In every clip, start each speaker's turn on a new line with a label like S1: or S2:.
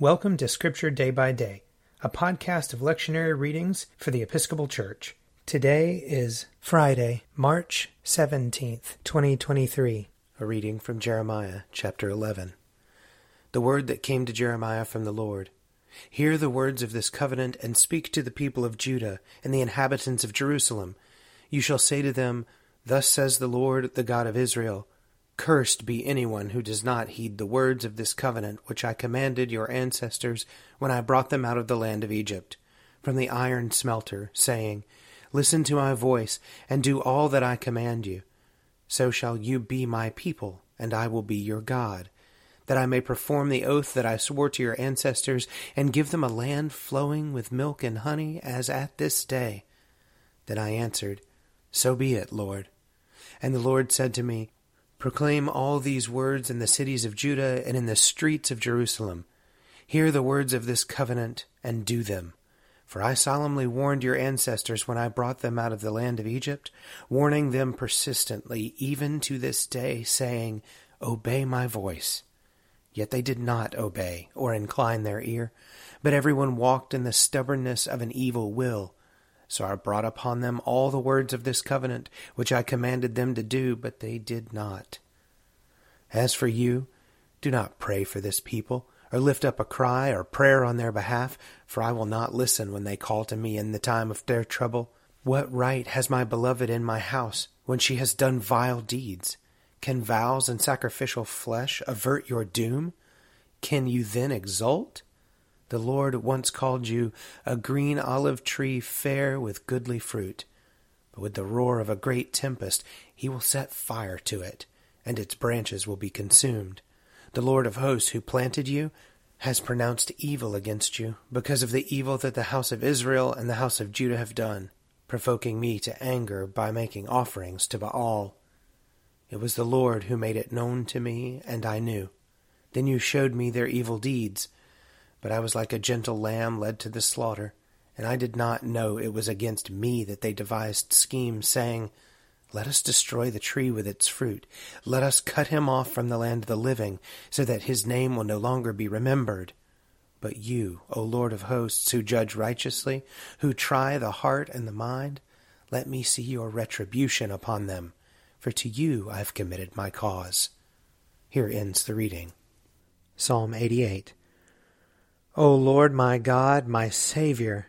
S1: Welcome to Scripture Day by Day, a podcast of lectionary readings for the Episcopal Church. Today is Friday, March 17th, 2023.
S2: A reading from Jeremiah chapter 11. The word that came to Jeremiah from the Lord. Hear the words of this covenant and speak to the people of Judah and the inhabitants of Jerusalem. You shall say to them, Thus says the Lord, the God of Israel. Cursed be anyone who does not heed the words of this covenant which I commanded your ancestors when I brought them out of the land of Egypt, from the iron smelter, saying, Listen to my voice, and do all that I command you. So shall you be my people, and I will be your God, that I may perform the oath that I swore to your ancestors, and give them a land flowing with milk and honey, as at this day. Then I answered, So be it, Lord. And the Lord said to me, Proclaim all these words in the cities of Judah and in the streets of Jerusalem. Hear the words of this covenant and do them. For I solemnly warned your ancestors when I brought them out of the land of Egypt, warning them persistently, even to this day, saying, Obey my voice. Yet they did not obey or incline their ear, but everyone walked in the stubbornness of an evil will. So I brought upon them all the words of this covenant, which I commanded them to do, but they did not. As for you, do not pray for this people, or lift up a cry or prayer on their behalf, for I will not listen when they call to me in the time of their trouble. What right has my beloved in my house when she has done vile deeds? Can vows and sacrificial flesh avert your doom? Can you then exult? The Lord once called you a green olive tree fair with goodly fruit. But with the roar of a great tempest he will set fire to it, and its branches will be consumed. The Lord of hosts who planted you has pronounced evil against you because of the evil that the house of Israel and the house of Judah have done, provoking me to anger by making offerings to Baal. It was the Lord who made it known to me, and I knew. Then you showed me their evil deeds but I was like a gentle lamb led to the slaughter, and I did not know it was against me that they devised schemes, saying, Let us destroy the tree with its fruit. Let us cut him off from the land of the living, so that his name will no longer be remembered. But you, O Lord of hosts, who judge righteously, who try the heart and the mind, let me see your retribution upon them, for to you I have committed my cause. Here ends the reading.
S1: Psalm 88 O Lord my God, my Saviour,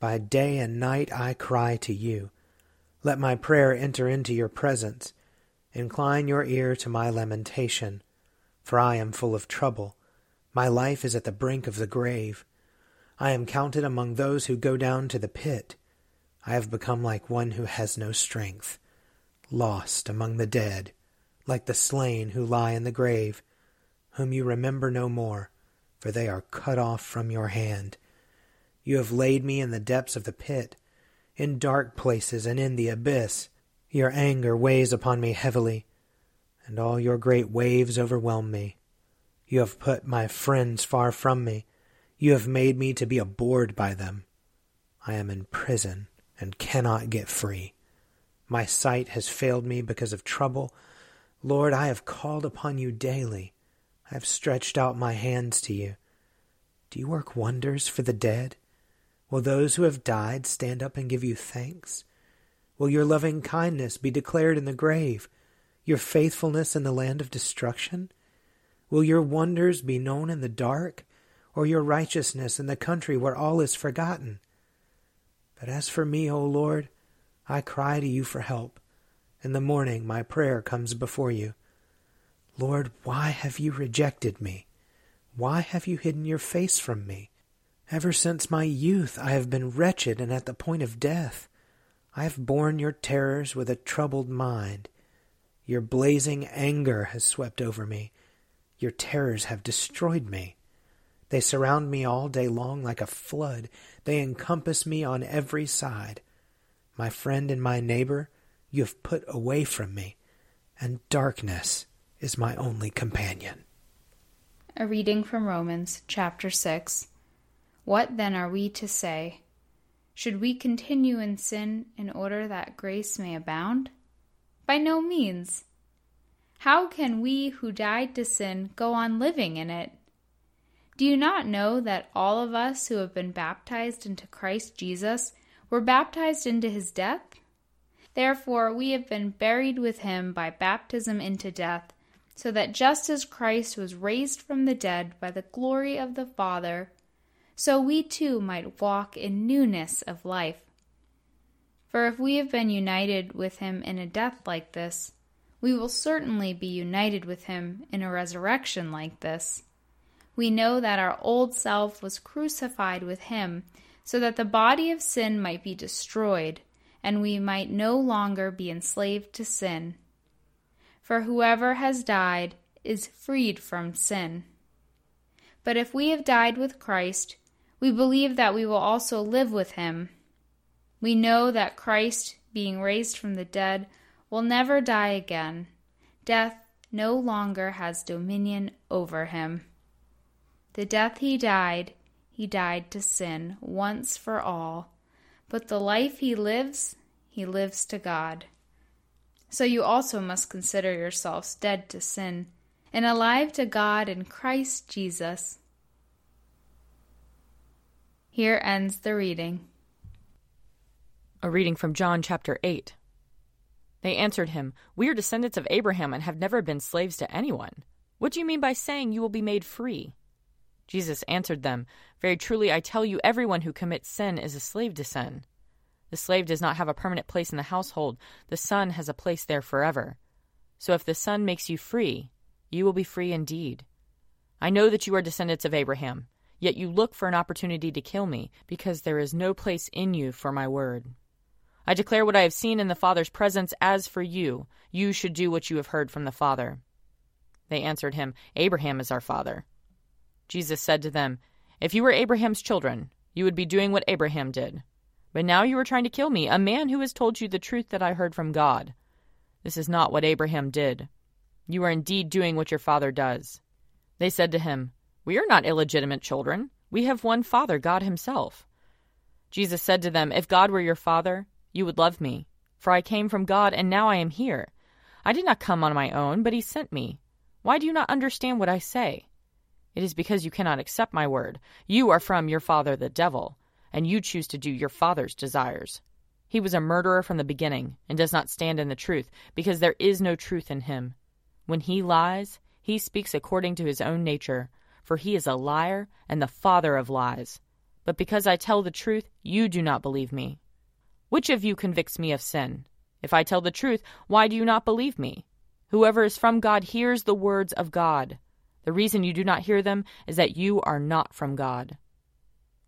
S1: by day and night I cry to you. Let my prayer enter into your presence. Incline your ear to my lamentation, for I am full of trouble. My life is at the brink of the grave. I am counted among those who go down to the pit. I have become like one who has no strength, lost among the dead, like the slain who lie in the grave, whom you remember no more for they are cut off from your hand. You have laid me in the depths of the pit, in dark places and in the abyss. Your anger weighs upon me heavily, and all your great waves overwhelm me. You have put my friends far from me. You have made me to be abhorred by them. I am in prison and cannot get free. My sight has failed me because of trouble. Lord, I have called upon you daily. I have stretched out my hands to you. Do you work wonders for the dead? Will those who have died stand up and give you thanks? Will your loving kindness be declared in the grave, your faithfulness in the land of destruction? Will your wonders be known in the dark, or your righteousness in the country where all is forgotten? But as for me, O Lord, I cry to you for help. In the morning my prayer comes before you. Lord, why have you rejected me? Why have you hidden your face from me? Ever since my youth I have been wretched and at the point of death. I have borne your terrors with a troubled mind. Your blazing anger has swept over me. Your terrors have destroyed me. They surround me all day long like a flood. They encompass me on every side. My friend and my neighbor, you have put away from me, and darkness is my only companion.
S3: A reading from Romans chapter 6. What then are we to say? Should we continue in sin in order that grace may abound? By no means. How can we who died to sin go on living in it? Do you not know that all of us who have been baptized into Christ Jesus were baptized into his death? Therefore, we have been buried with him by baptism into death, so that just as Christ was raised from the dead by the glory of the Father, so we too might walk in newness of life. For if we have been united with him in a death like this, we will certainly be united with him in a resurrection like this we know that our old self was crucified with him, so that the body of sin might be destroyed, and we might no longer be enslaved to sin. For whoever has died is freed from sin. But if we have died with Christ, we believe that we will also live with him. We know that Christ, being raised from the dead, will never die again. Death no longer has dominion over him. The death he died, he died to sin once for all, but the life he lives, he lives to God. So you also must consider yourselves dead to sin and alive to God in Christ Jesus. Here ends the reading.
S4: A reading from John chapter 8. They answered him, We are descendants of Abraham and have never been slaves to anyone. What do you mean by saying you will be made free? Jesus answered them, Very truly I tell you, everyone who commits sin is a slave to sin. The slave does not have a permanent place in the household, the son has a place there forever. So if the son makes you free, you will be free indeed. I know that you are descendants of Abraham, yet you look for an opportunity to kill me, because there is no place in you for my word. I declare what I have seen in the Father's presence. As for you, you should do what you have heard from the Father. They answered him, Abraham is our father. Jesus said to them, If you were Abraham's children, you would be doing what Abraham did. But now you are trying to kill me, a man who has told you the truth that I heard from God. This is not what Abraham did. You are indeed doing what your father does. They said to him, We are not illegitimate children. We have one Father, God Himself. Jesus said to them, If God were your Father, you would love me, for I came from God, and now I am here. I did not come on my own, but He sent me. Why do you not understand what I say? It is because you cannot accept my word. You are from your father the devil, and you choose to do your father's desires. He was a murderer from the beginning, and does not stand in the truth, because there is no truth in him. When he lies, he speaks according to his own nature, for he is a liar and the father of lies. But because I tell the truth, you do not believe me. Which of you convicts me of sin? If I tell the truth, why do you not believe me? Whoever is from God hears the words of God. The reason you do not hear them is that you are not from God.